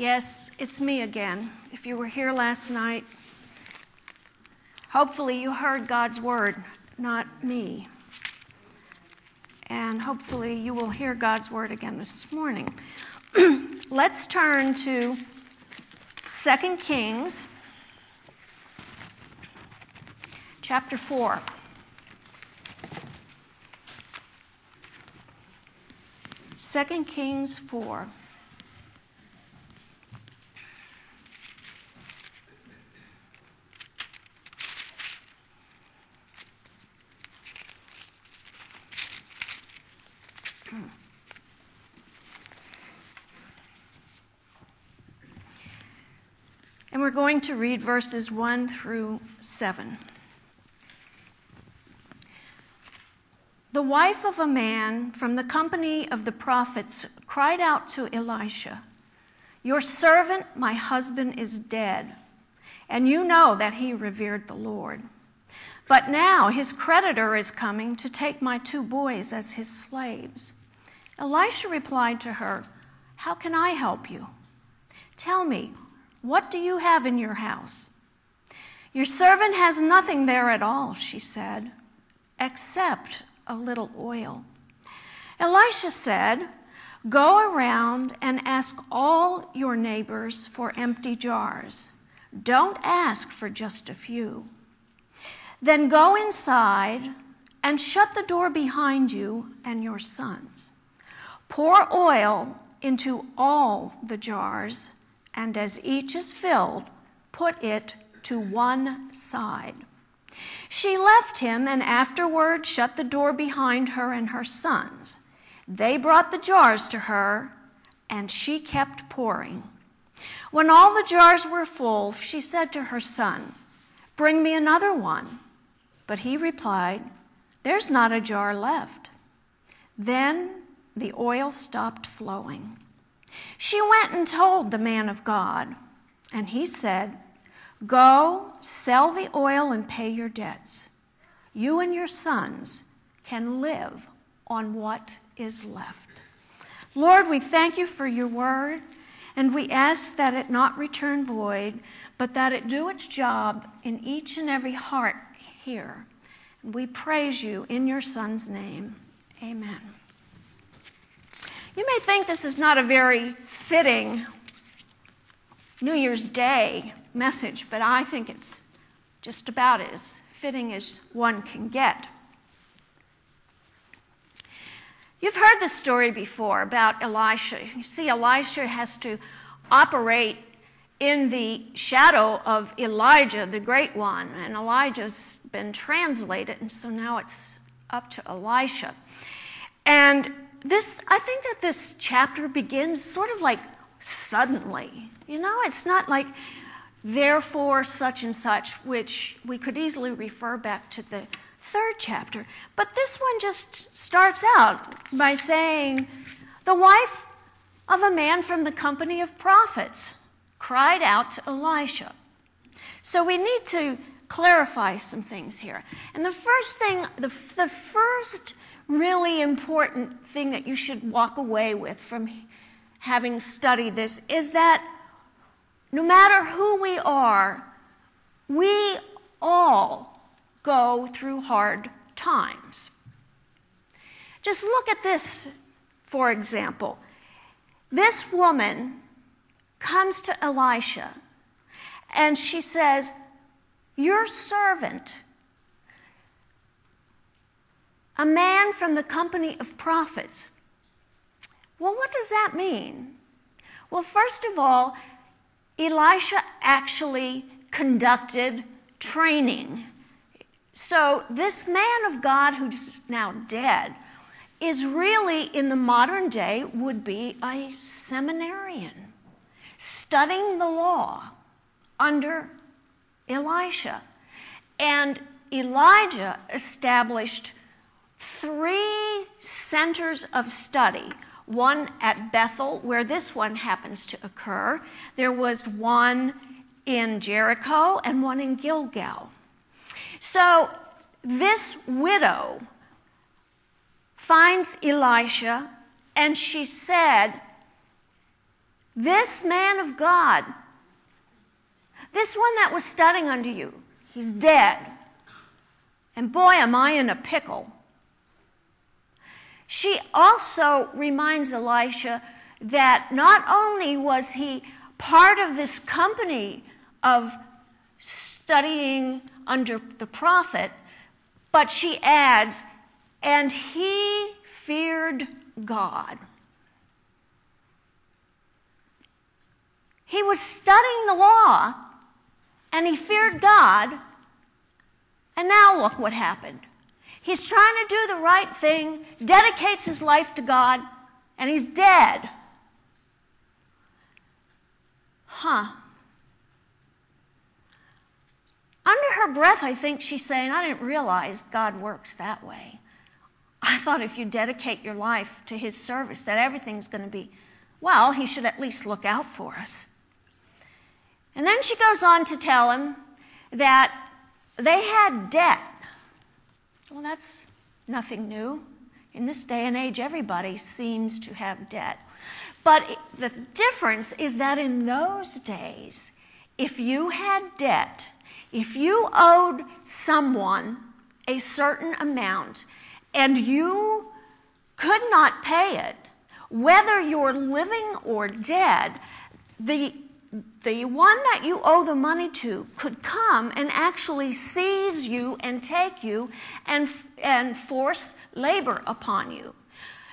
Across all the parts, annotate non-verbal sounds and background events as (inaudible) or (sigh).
Yes, it's me again. If you were here last night, hopefully you heard God's word, not me. And hopefully you will hear God's word again this morning. (clears throat) Let's turn to 2 Kings chapter 4. Second Kings 4. Going to read verses 1 through 7. The wife of a man from the company of the prophets cried out to Elisha, Your servant, my husband, is dead, and you know that he revered the Lord. But now his creditor is coming to take my two boys as his slaves. Elisha replied to her, How can I help you? Tell me, what do you have in your house? Your servant has nothing there at all, she said, except a little oil. Elisha said, Go around and ask all your neighbors for empty jars. Don't ask for just a few. Then go inside and shut the door behind you and your sons. Pour oil into all the jars and as each is filled, put it to one side. She left him and afterward shut the door behind her and her sons. They brought the jars to her, and she kept pouring. When all the jars were full, she said to her son, Bring me another one. But he replied, There's not a jar left. Then the oil stopped flowing. She went and told the man of God, and he said, Go, sell the oil and pay your debts. You and your sons can live on what is left. Lord, we thank you for your word, and we ask that it not return void, but that it do its job in each and every heart here. We praise you in your son's name. Amen. You may think this is not a very fitting New Year's Day message, but I think it's just about as fitting as one can get. You've heard this story before about Elisha. You see, Elisha has to operate in the shadow of Elijah, the great one, and Elijah's been translated, and so now it's up to Elisha. And this, I think that this chapter begins sort of like suddenly. You know, it's not like, therefore, such and such, which we could easily refer back to the third chapter. But this one just starts out by saying, The wife of a man from the company of prophets cried out to Elisha. So we need to clarify some things here. And the first thing, the, the first really important thing that you should walk away with from having studied this is that no matter who we are, we all go through hard times. Just look at this, for example. This woman comes to Elisha and she says, Your servant a man from the company of prophets. Well, what does that mean? Well, first of all, Elisha actually conducted training. So, this man of God who's now dead is really, in the modern day, would be a seminarian studying the law under Elisha. And Elijah established three centers of study one at Bethel, where this one happens to occur. There was one in Jericho and one in Gilgal. So this widow finds Elisha and she said, This man of God, this one that was studying under you, he's dead. And boy, am I in a pickle. She also reminds Elisha that not only was he part of this company of studying under the prophet, but she adds, and he feared God. He was studying the law and he feared God. And now look what happened. He's trying to do the right thing, dedicates his life to God, and he's dead. Huh. Under her breath, I think she's saying, I didn't realize God works that way. I thought if you dedicate your life to his service, that everything's going to be, well, he should at least look out for us. And then she goes on to tell him that they had debt. Well, that's nothing new. In this day and age, everybody seems to have debt. But the difference is that in those days, if you had debt, if you owed someone a certain amount and you could not pay it, whether you're living or dead, the the one that you owe the money to could come and actually seize you and take you and, and force labor upon you.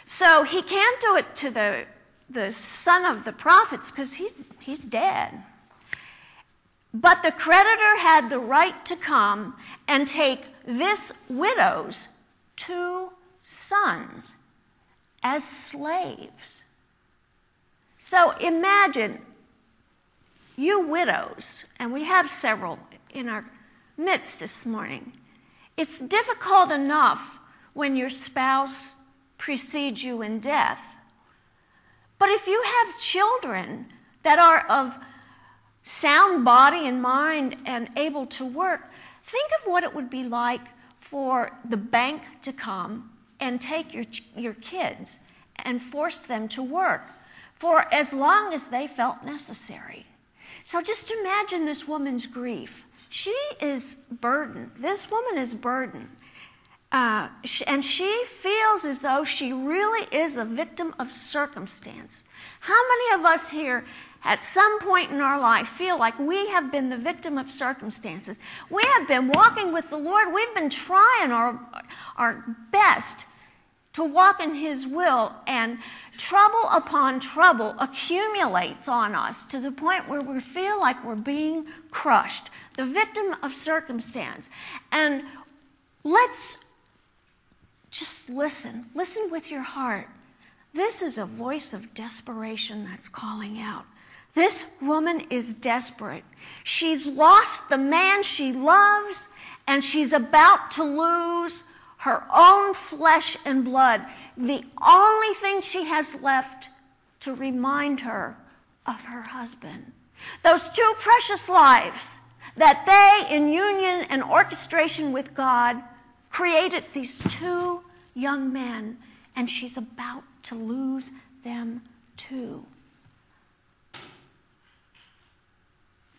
So he can't do it to the, the son of the prophets because he's, he's dead. But the creditor had the right to come and take this widow's two sons as slaves. So imagine you widows, and we have several in our midst this morning, it's difficult enough when your spouse precedes you in death. But if you have children that are of sound body and mind and able to work, think of what it would be like for the bank to come and take your, your kids and force them to work for as long as they felt necessary. So just imagine this woman's grief. She is burdened. This woman is burdened. Uh, and she feels as though she really is a victim of circumstance. How many of us here at some point in our life feel like we have been the victim of circumstances? We have been walking with the Lord, we've been trying our, our best to walk in His will, and trouble upon trouble accumulates on us to the point where we feel like we're being crushed, the victim of circumstance. And let's just listen. Listen with your heart. This is a voice of desperation that's calling out. This woman is desperate. She's lost the man she loves, and she's about to lose her own flesh and blood, the only thing she has left to remind her of her husband. Those two precious lives that they, in union and orchestration with God, created these two young men, and she's about to lose them too.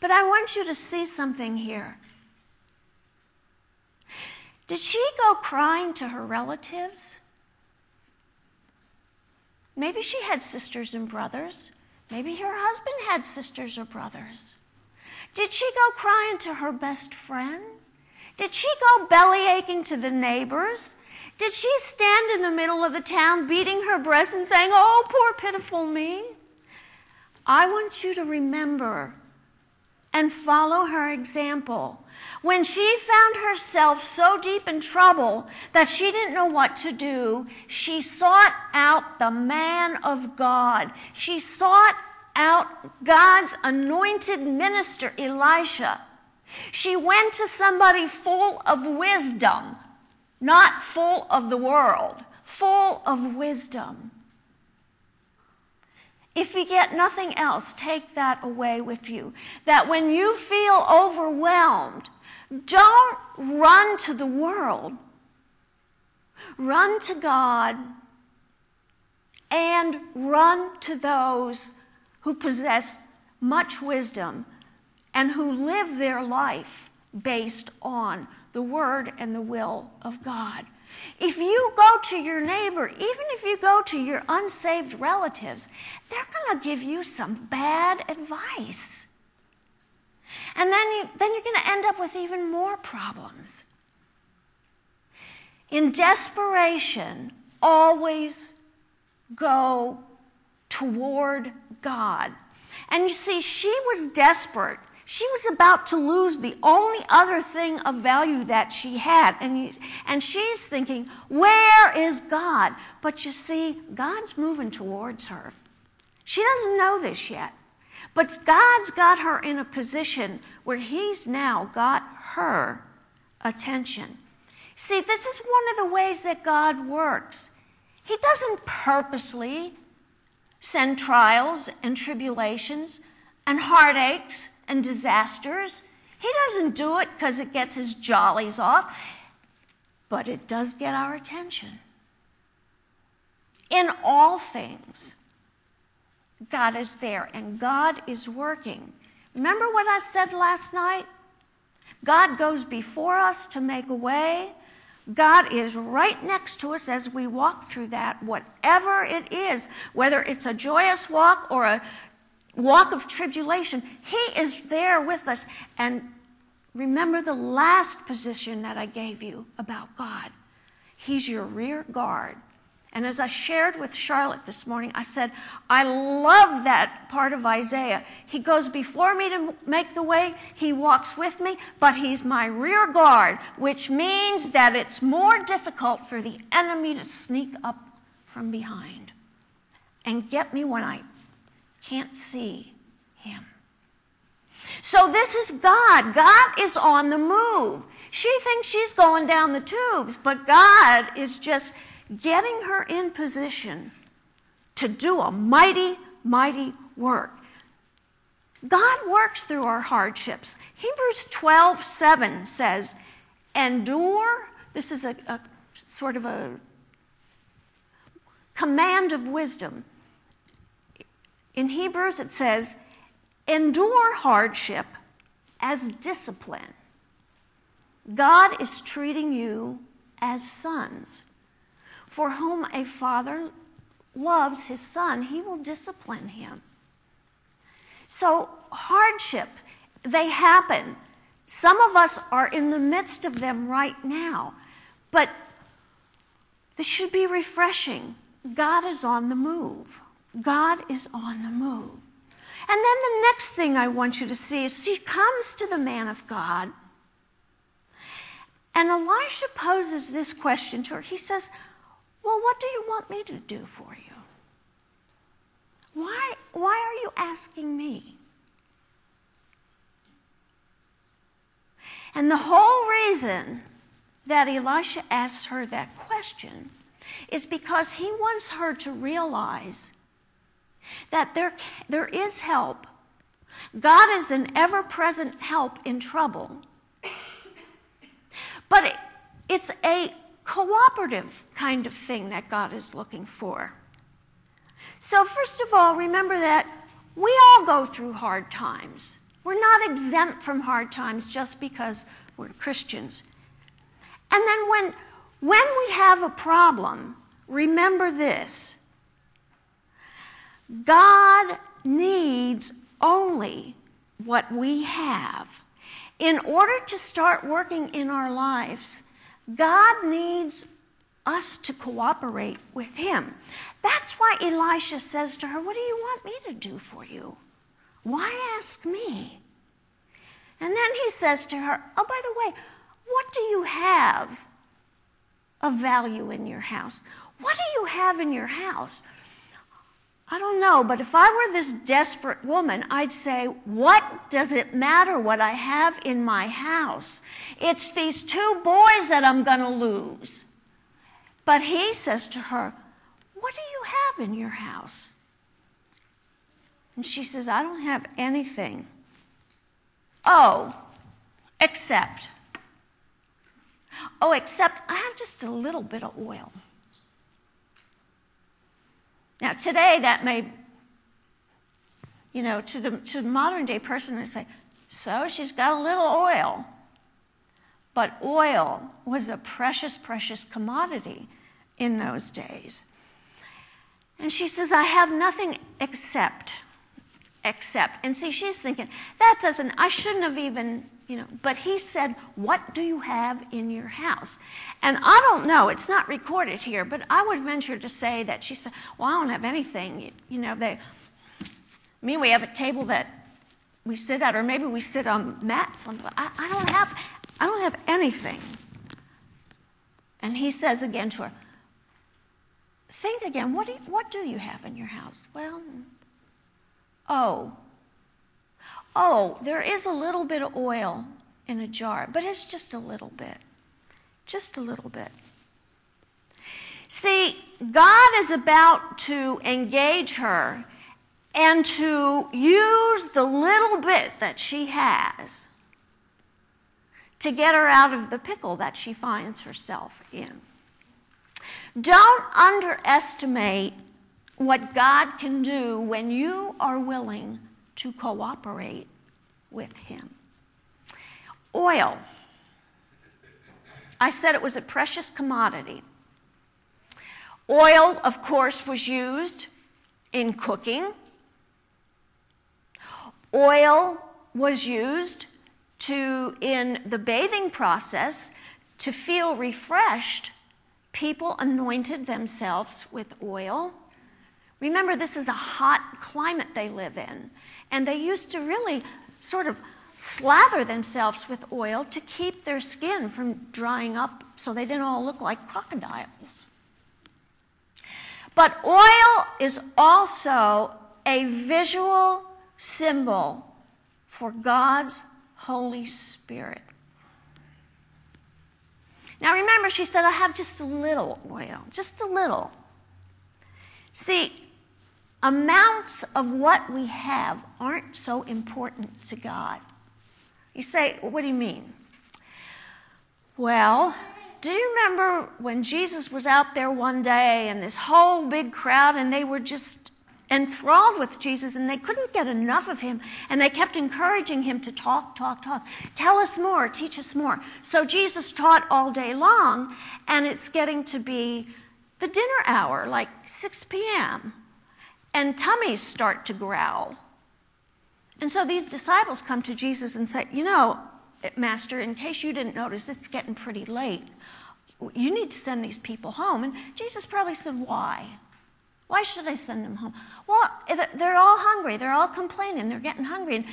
But I want you to see something here. Did she go crying to her relatives? Maybe she had sisters and brothers. Maybe her husband had sisters or brothers. Did she go crying to her best friend? Did she go belly aching to the neighbors? Did she stand in the middle of the town beating her breast and saying, Oh, poor pitiful me? I want you to remember and follow her example. When she found herself so deep in trouble that she didn't know what to do, she sought out the man of God. She sought out God's anointed minister, Elisha. She went to somebody full of wisdom, not full of the world, full of wisdom. If you get nothing else, take that away with you. That when you feel overwhelmed, don't run to the world. Run to God and run to those who possess much wisdom and who live their life based on the word and the will of God. If you go to your neighbor, even if you go to your unsaved relatives, they're going to give you some bad advice. And then, you, then you're going to end up with even more problems. In desperation, always go toward God. And you see, she was desperate. She was about to lose the only other thing of value that she had. And, and she's thinking, where is God? But you see, God's moving towards her. She doesn't know this yet. But God's got her in a position where He's now got her attention. See, this is one of the ways that God works. He doesn't purposely send trials and tribulations and heartaches and disasters. He doesn't do it because it gets his jollies off, but it does get our attention. In all things, God is there and God is working. Remember what I said last night? God goes before us to make a way. God is right next to us as we walk through that, whatever it is, whether it's a joyous walk or a walk of tribulation, He is there with us. And remember the last position that I gave you about God He's your rear guard. And as I shared with Charlotte this morning, I said, I love that part of Isaiah. He goes before me to make the way, he walks with me, but he's my rear guard, which means that it's more difficult for the enemy to sneak up from behind and get me when I can't see him. So this is God. God is on the move. She thinks she's going down the tubes, but God is just getting her in position to do a mighty, mighty work. God works through our hardships. Hebrews 12 7 says, Endure. This is a, a sort of a command of wisdom. In Hebrews, it says, Endure hardship as discipline. God is treating you as sons. For whom a father loves his son, he will discipline him. So, hardship, they happen. Some of us are in the midst of them right now, but this should be refreshing. God is on the move. God is on the move. And then the next thing I want you to see is she comes to the man of God, and Elisha poses this question to her. He says, well, what do you want me to do for you? Why, why are you asking me? And the whole reason that Elisha asks her that question is because he wants her to realize that there, there is help. God is an ever present help in trouble. But it, it's a cooperative kind of thing that God is looking for. So, first of all, remember that we all go through hard times. We're not exempt from hard times just because we're Christians. And then when, when we have a problem, remember this God needs only what we have. In order to start working in our lives, God needs us to cooperate with Him. That's why Elisha says to her, What do you want me to do for you? Why ask me? And then he says to her, Oh, by the way, what do you have of value in your house? What do you have in your house? I don't know, but if I were this desperate woman, I'd say, What does it matter what I have in my house? It's these two boys that I'm going to lose. But he says to her, What do you have in your house? And she says, I don't have anything. Oh, except. Oh, except I have just a little bit of oil. Now, today that may you know, to the, to the modern day person, they say, so she's got a little oil. But oil was a precious, precious commodity in those days. And she says, I have nothing except, except. And see, she's thinking, that doesn't, I shouldn't have even, you know. But he said, What do you have in your house? And I don't know, it's not recorded here, but I would venture to say that she said, Well, I don't have anything. You know, they, I mean, we have a table that we sit at, or maybe we sit on mats. I, I don't have, I don't have anything. And he says again to her, Think again, what do, you, what do you have in your house? Well, oh, oh, there is a little bit of oil in a jar, but it's just a little bit. Just a little bit. See, God is about to engage her and to use the little bit that she has to get her out of the pickle that she finds herself in. Don't underestimate what God can do when you are willing to cooperate with Him. Oil. I said it was a precious commodity. Oil, of course, was used in cooking. Oil was used to in the bathing process to feel refreshed people anointed themselves with oil. Remember, this is a hot climate they live in, and they used to really sort of slather themselves with oil to keep their skin from drying up so they didn't all look like crocodiles. But oil is also a visual symbol for God's Holy Spirit. Now remember, she said, I have just a little oil, just a little. See, amounts of what we have aren't so important to God. You say, what do you mean? Well, do you remember when Jesus was out there one day and this whole big crowd and they were just enthralled with Jesus and they couldn't get enough of him. And they kept encouraging him to talk, talk, talk. Tell us more, teach us more. So Jesus taught all day long, and it's getting to be the dinner hour, like 6 p.m., and tummies start to growl. And so these disciples come to Jesus and say, You know, Master, in case you didn't notice, it's getting pretty late. You need to send these people home. And Jesus probably said, Why? Why should I send them home? Well, they're all hungry. They're all complaining. They're getting hungry. And,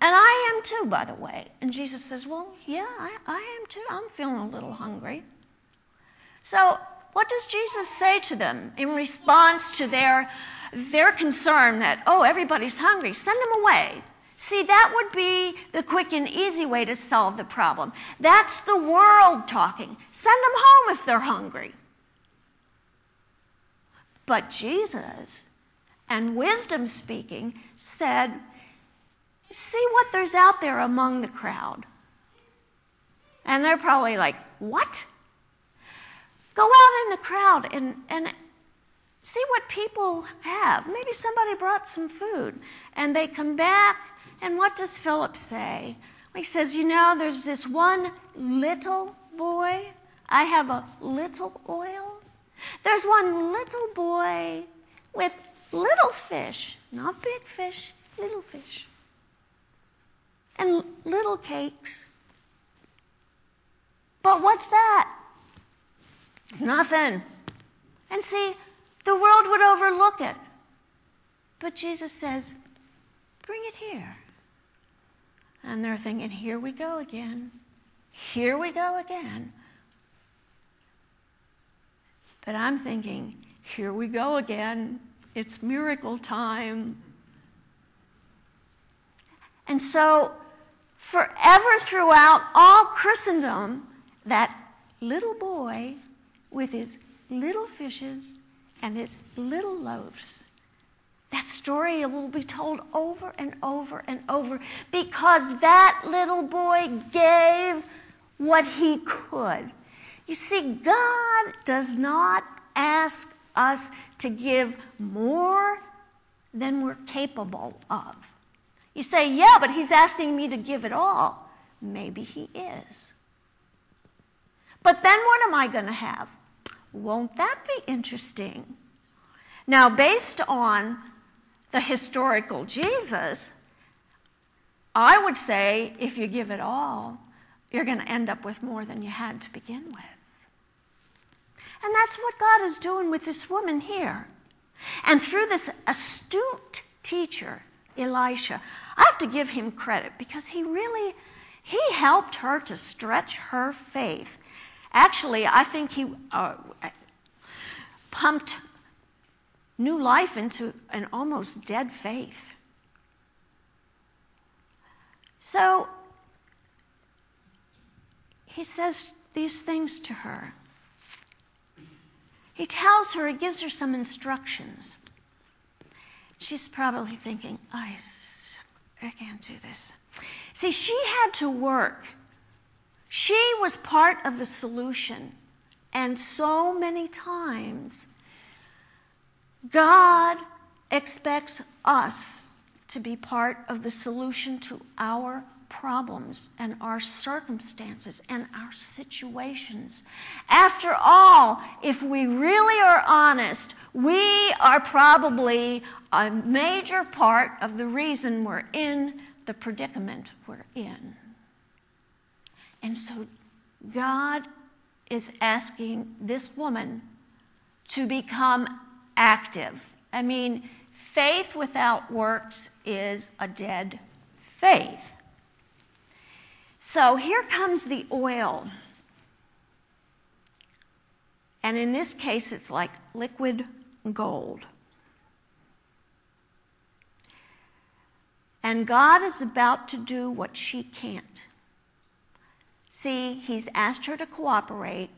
and I am too, by the way. And Jesus says, Well, yeah, I, I am too. I'm feeling a little hungry. So, what does Jesus say to them in response to their, their concern that, oh, everybody's hungry? Send them away. See, that would be the quick and easy way to solve the problem. That's the world talking. Send them home if they're hungry. But Jesus, and wisdom speaking, said, See what there's out there among the crowd. And they're probably like, What? Go out in the crowd and, and see what people have. Maybe somebody brought some food. And they come back, and what does Philip say? He says, You know, there's this one little boy. I have a little oil. There's one little boy with little fish, not big fish, little fish, and little cakes. But what's that? It's nothing. And see, the world would overlook it. But Jesus says, Bring it here. And they're thinking, Here we go again. Here we go again. But I'm thinking, here we go again. It's miracle time. And so, forever throughout all Christendom, that little boy with his little fishes and his little loaves. That story will be told over and over and over because that little boy gave what he could. You see, God does not ask us to give more than we're capable of. You say, yeah, but he's asking me to give it all. Maybe he is. But then what am I going to have? Won't that be interesting? Now, based on the historical Jesus, I would say if you give it all, you're going to end up with more than you had to begin with. And that's what God is doing with this woman here. And through this astute teacher, Elisha, I have to give him credit because he really he helped her to stretch her faith. Actually, I think he uh, pumped new life into an almost dead faith. So he says these things to her. He tells her, he gives her some instructions. She's probably thinking, I, I can't do this. See, she had to work. She was part of the solution. And so many times, God expects us to be part of the solution to our problems and our circumstances and our situations. After all, if we really are honest, we are probably a major part of the reason we're in the predicament we're in. And so God is asking this woman to become active. I mean, faith without works is a dead faith. So here comes the oil. And in this case, it's like liquid gold. And God is about to do what she can't. See, He's asked her to cooperate,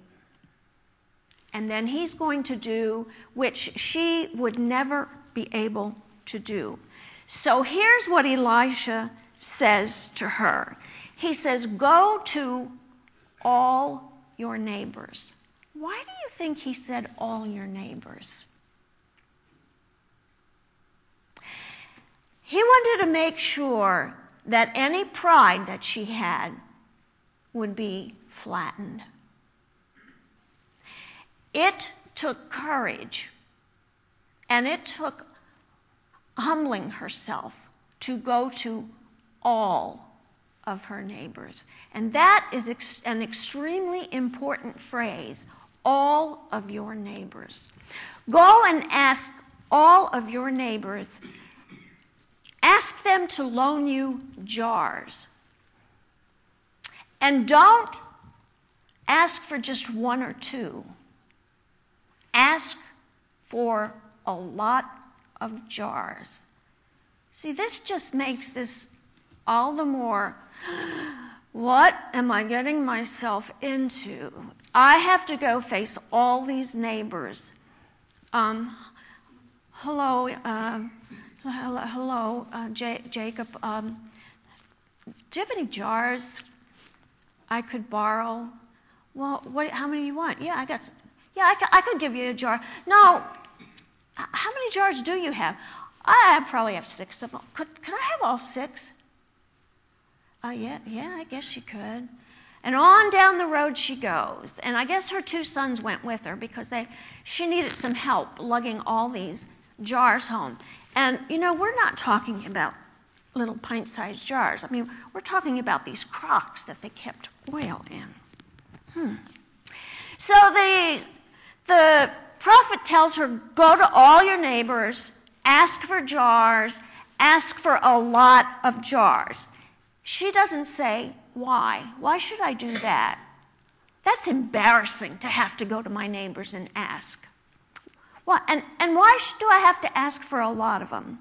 and then He's going to do which she would never be able to do. So here's what Elisha says to her he says, Go to all your neighbors. Why do you think he said all your neighbors? He wanted to make sure that any pride that she had would be flattened. It took courage and it took humbling herself to go to all of her neighbors. And that is ex- an extremely important phrase all of your neighbors. Go and ask all of your neighbors, ask them to loan you jars. And don't ask for just one or two, ask for a lot of jars. See, this just makes this all the more (gasps) what am I getting myself into? I have to go face all these neighbors. Um, hello, uh, hello, uh, J- Jacob. Um, do you have any jars I could borrow? Well, what, how many do you want? Yeah, I got. Some. Yeah, I, I could give you a jar. No, how many jars do you have? I probably have six of them. Could, could I have all six? Oh, yeah, yeah, I guess you could. And on down the road she goes. And I guess her two sons went with her because they, she needed some help lugging all these jars home. And, you know, we're not talking about little pint sized jars. I mean, we're talking about these crocks that they kept oil in. Hmm. So the, the prophet tells her go to all your neighbors, ask for jars, ask for a lot of jars. She doesn't say, Why? Why should I do that? That's embarrassing to have to go to my neighbors and ask. Well, and, and why do I have to ask for a lot of them?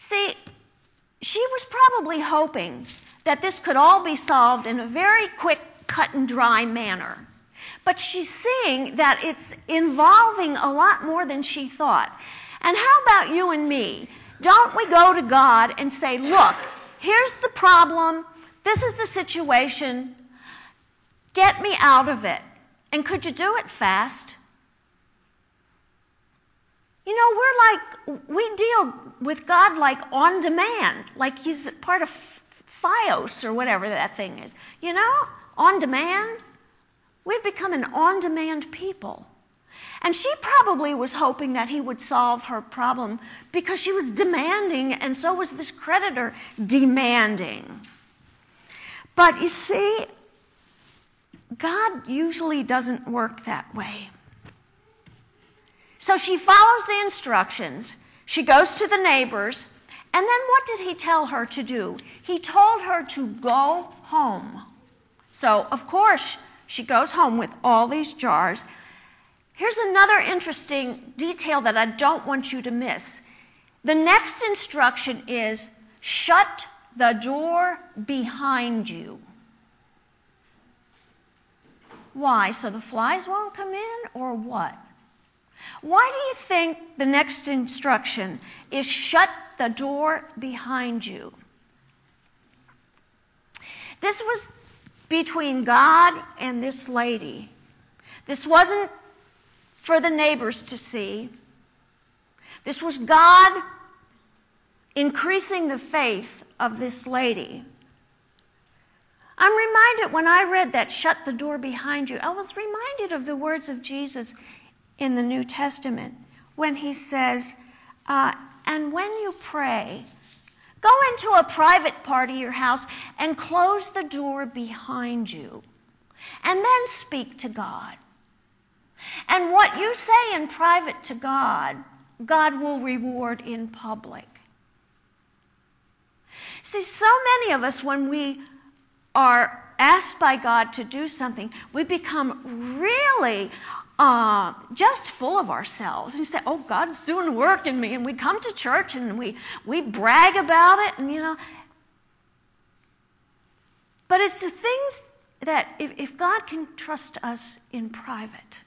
See, she was probably hoping that this could all be solved in a very quick, cut and dry manner. But she's seeing that it's involving a lot more than she thought. And how about you and me? Don't we go to God and say, Look, here's the problem, this is the situation, get me out of it. And could you do it fast? You know, we're like, we deal with God like on demand, like he's part of Fios or whatever that thing is. You know, on demand. We've become an on demand people. And she probably was hoping that he would solve her problem because she was demanding, and so was this creditor demanding. But you see, God usually doesn't work that way. So she follows the instructions. She goes to the neighbors. And then what did he tell her to do? He told her to go home. So, of course, she goes home with all these jars. Here's another interesting detail that I don't want you to miss. The next instruction is shut the door behind you. Why? So the flies won't come in, or what? Why do you think the next instruction is shut the door behind you? This was between God and this lady. This wasn't for the neighbors to see. This was God increasing the faith of this lady. I'm reminded when I read that, shut the door behind you, I was reminded of the words of Jesus in the New Testament when he says, uh, and when you pray, go into a private part of your house and close the door behind you, and then speak to God. And what you say in private to God, God will reward in public. See, so many of us, when we are asked by God to do something, we become really uh, just full of ourselves. And you say, Oh, God's doing work in me. And we come to church and we, we brag about it, and you know. But it's the things that if, if God can trust us in private.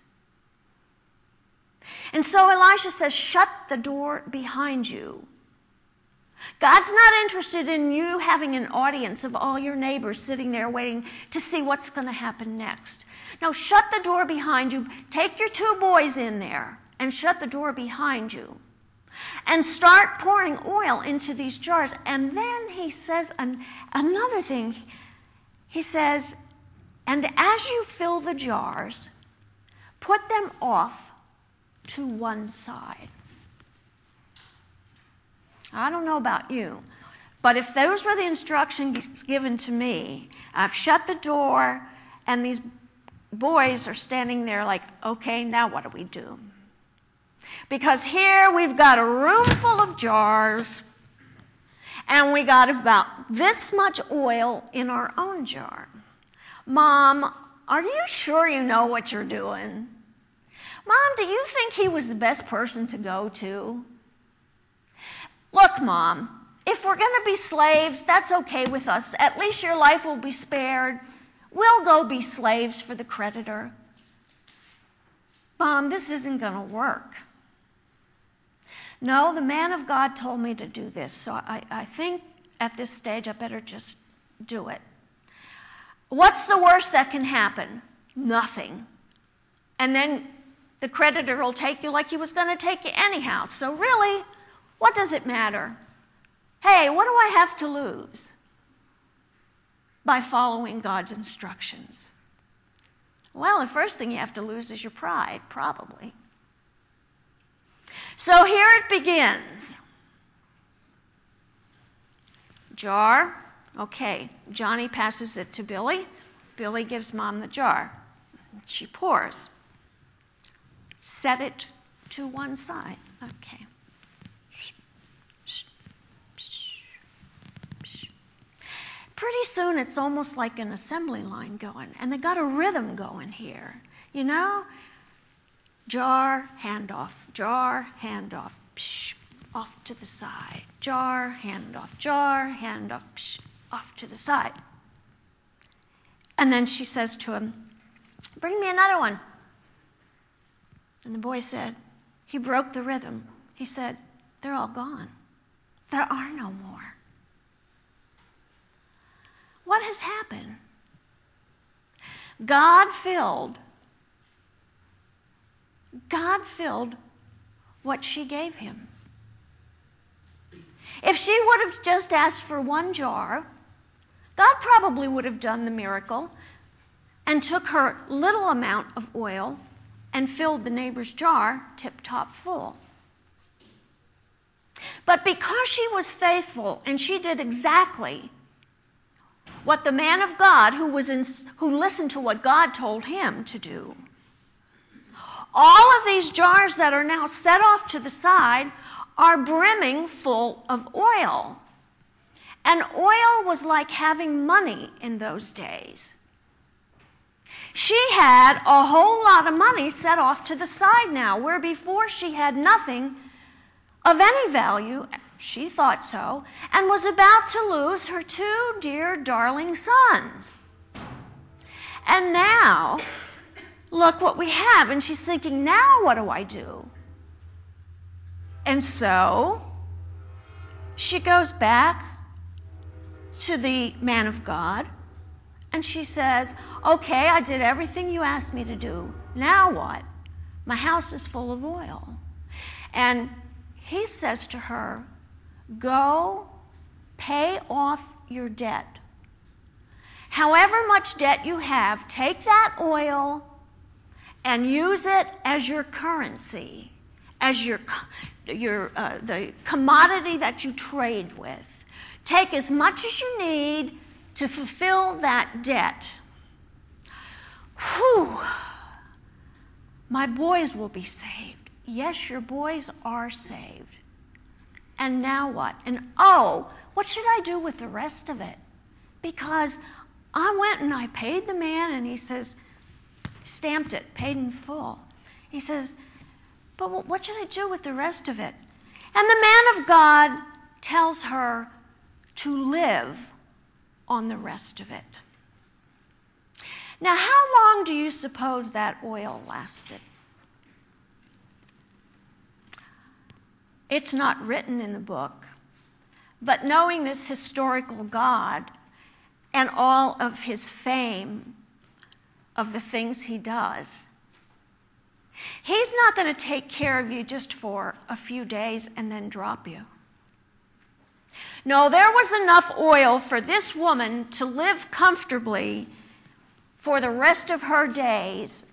And so Elisha says, Shut the door behind you. God's not interested in you having an audience of all your neighbors sitting there waiting to see what's going to happen next. No, shut the door behind you. Take your two boys in there and shut the door behind you. And start pouring oil into these jars. And then he says an, another thing. He says, And as you fill the jars, put them off to one side. I don't know about you, but if those were the instructions given to me, I've shut the door, and these boys are standing there like, okay, now what do we do? Because here we've got a room full of jars, and we got about this much oil in our own jar. Mom, are you sure you know what you're doing? Mom, do you think he was the best person to go to? Look, Mom, if we're going to be slaves, that's okay with us. At least your life will be spared. We'll go be slaves for the creditor. Mom, this isn't going to work. No, the man of God told me to do this, so I, I think at this stage I better just do it. What's the worst that can happen? Nothing. And then the creditor will take you like he was going to take you anyhow. So, really, what does it matter? Hey, what do I have to lose by following God's instructions? Well, the first thing you have to lose is your pride, probably. So here it begins. Jar. Okay, Johnny passes it to Billy. Billy gives mom the jar. She pours. Set it to one side. Okay. Pretty soon it's almost like an assembly line going, and they got a rhythm going here. You know? Jar, handoff, jar, handoff, psh, off to the side. Jar, handoff, jar, handoff, psh, off to the side. And then she says to him, Bring me another one. And the boy said, He broke the rhythm. He said, They're all gone. There are no more. What has happened? God filled, God filled what she gave him. If she would have just asked for one jar, God probably would have done the miracle and took her little amount of oil and filled the neighbor's jar tip top full. But because she was faithful and she did exactly what the man of God who, was in, who listened to what God told him to do, all of these jars that are now set off to the side are brimming full of oil. And oil was like having money in those days. She had a whole lot of money set off to the side now, where before she had nothing of any value, she thought so, and was about to lose her two dear darling sons. And now, look what we have. And she's thinking, now what do I do? And so she goes back to the man of God and she says, Okay, I did everything you asked me to do. Now what? My house is full of oil. And he says to her, Go pay off your debt. However much debt you have, take that oil and use it as your currency, as your, your, uh, the commodity that you trade with. Take as much as you need to fulfill that debt. Whew. My boys will be saved. Yes, your boys are saved. And now what? And oh, what should I do with the rest of it? Because I went and I paid the man, and he says, stamped it, paid in full. He says, but what should I do with the rest of it? And the man of God tells her to live on the rest of it. Now, how long do you suppose that oil lasted? It's not written in the book, but knowing this historical God and all of his fame of the things he does, he's not going to take care of you just for a few days and then drop you. No, there was enough oil for this woman to live comfortably for the rest of her days,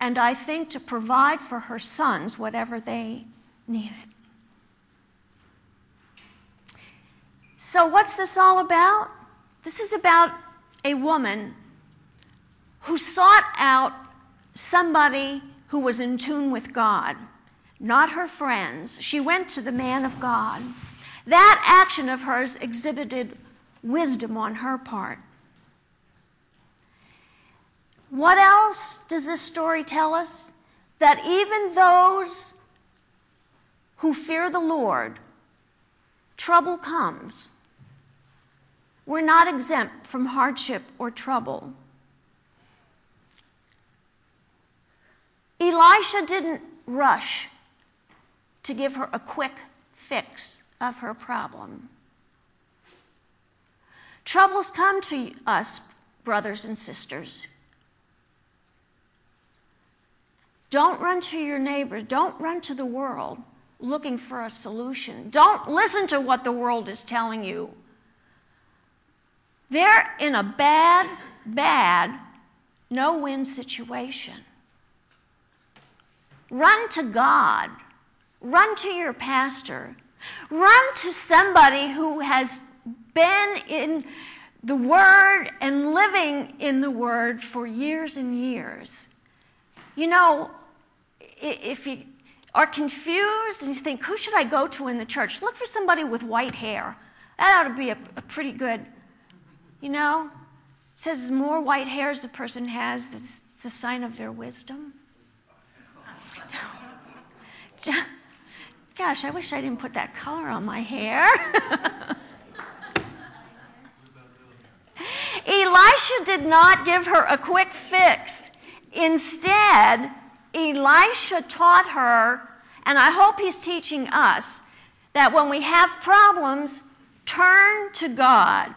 and I think to provide for her sons whatever they needed. So, what's this all about? This is about a woman who sought out somebody who was in tune with God, not her friends. She went to the man of God. That action of hers exhibited wisdom on her part. What else does this story tell us? That even those who fear the Lord, trouble comes. We're not exempt from hardship or trouble. Elisha didn't rush to give her a quick fix of her problem. Troubles come to us, brothers and sisters. Don't run to your neighbors. Don't run to the world looking for a solution. Don't listen to what the world is telling you. They're in a bad, bad, no win situation. Run to God. Run to your pastor. Run to somebody who has been in the Word and living in the Word for years and years. You know, if you are confused and you think, who should I go to in the church? Look for somebody with white hair. That ought to be a, a pretty good, you know? It says more white hairs a person has, it's a sign of their wisdom. (laughs) Gosh, I wish I didn't put that color on my hair. (laughs) Elisha did not give her a quick fix. Instead, Elisha taught her, and I hope he's teaching us, that when we have problems, turn to God.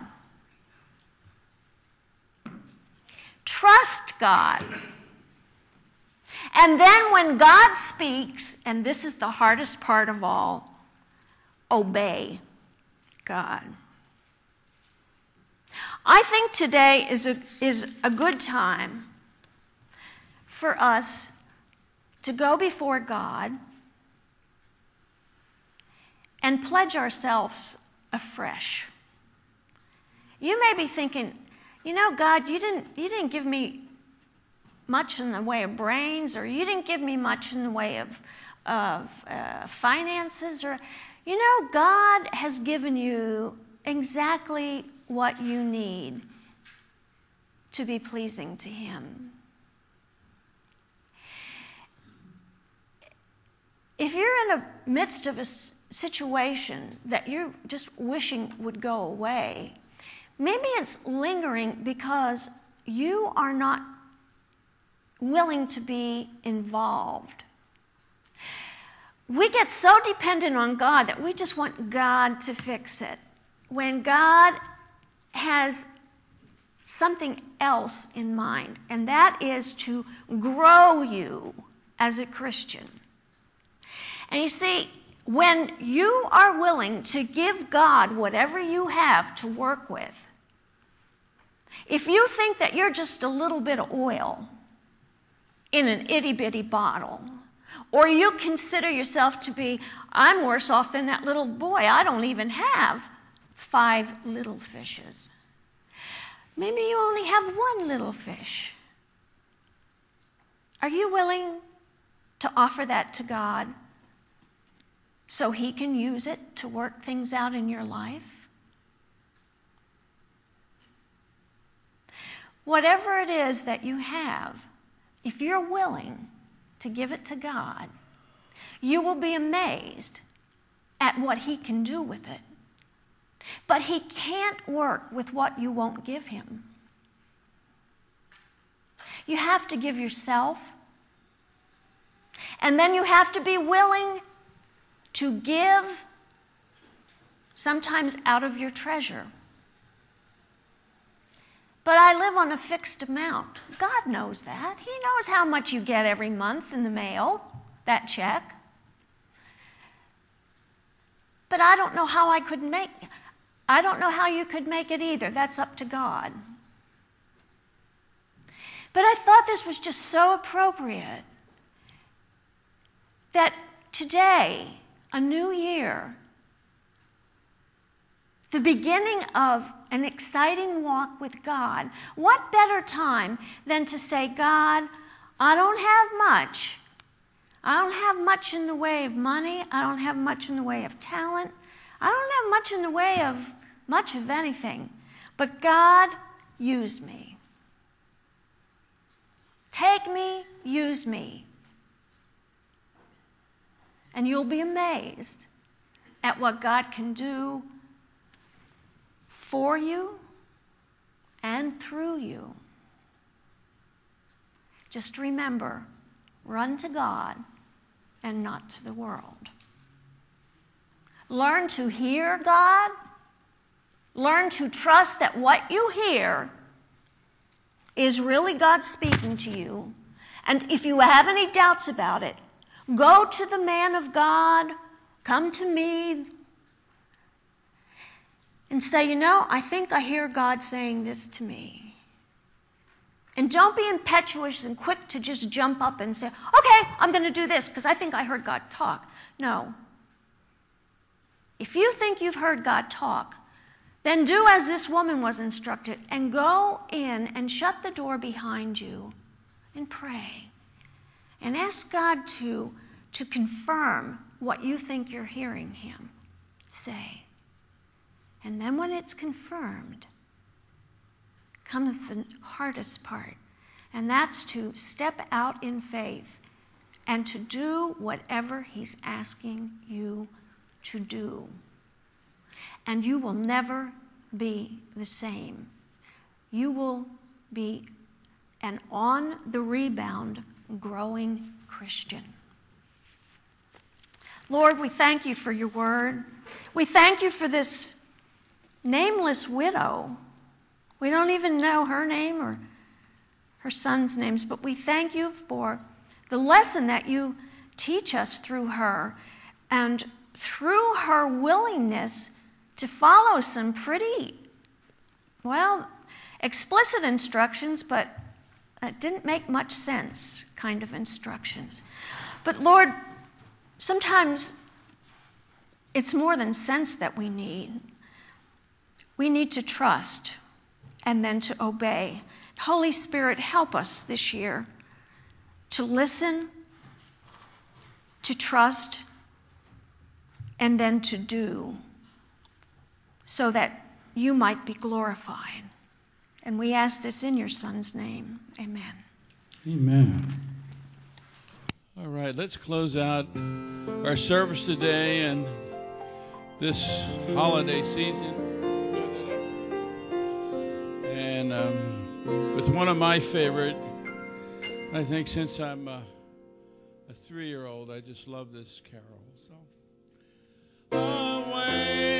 Trust God. And then when God speaks, and this is the hardest part of all, obey God. I think today is a, is a good time for us to go before God and pledge ourselves afresh. You may be thinking, you know, God, you didn't, you didn't give me much in the way of brains, or you didn't give me much in the way of, of uh, finances, or, you know, God has given you exactly what you need to be pleasing to Him. If you're in the midst of a situation that you're just wishing would go away, maybe it's lingering because you are not willing to be involved. We get so dependent on God that we just want God to fix it. When God has something else in mind, and that is to grow you as a Christian. And you see, when you are willing to give God whatever you have to work with, if you think that you're just a little bit of oil in an itty bitty bottle, or you consider yourself to be, I'm worse off than that little boy, I don't even have five little fishes. Maybe you only have one little fish. Are you willing to offer that to God so He can use it to work things out in your life? Whatever it is that you have, if you're willing to give it to God, you will be amazed at what He can do with it. But He can't work with what you won't give Him. You have to give yourself, and then you have to be willing to give, sometimes out of your treasure. But I live on a fixed amount. God knows that. He knows how much you get every month in the mail, that check. But I don't know how I could make I don't know how you could make it either. That's up to God. But I thought this was just so appropriate that today, a new year, the beginning of an exciting walk with God, what better time than to say, God, I don't have much. I don't have much in the way of money. I don't have much in the way of talent. I don't have much in the way of much of anything, but God, use me. Take me, use me. And you'll be amazed at what God can do for you and through you. Just remember run to God and not to the world. Learn to hear God. Learn to trust that what you hear is really God speaking to you. And if you have any doubts about it, go to the man of God, come to me, and say, You know, I think I hear God saying this to me. And don't be impetuous and quick to just jump up and say, Okay, I'm going to do this because I think I heard God talk. No. If you think you've heard God talk, then do as this woman was instructed and go in and shut the door behind you and pray and ask God to, to confirm what you think you're hearing Him say. And then when it's confirmed, comes the hardest part, and that's to step out in faith and to do whatever He's asking you to do. And you will never be the same. You will be an on the rebound, growing Christian. Lord, we thank you for your word. We thank you for this nameless widow. We don't even know her name or her son's names, but we thank you for the lesson that you teach us through her, and through her willingness to follow some pretty, well, explicit instructions, but it didn't make much sense kind of instructions. But Lord, sometimes it's more than sense that we need. We need to trust and then to obey. Holy Spirit, help us this year to listen, to trust, and then to do so that you might be glorified. And we ask this in your Son's name. Amen. Amen. All right, let's close out our service today and this holiday season. And um, with one of my favorite, I think since I'm a, a three year old, I just love this carol. So, away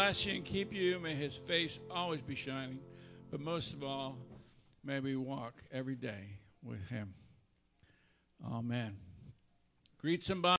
bless you and keep you. May his face always be shining. But most of all, may we walk every day with him. Amen. Greet somebody.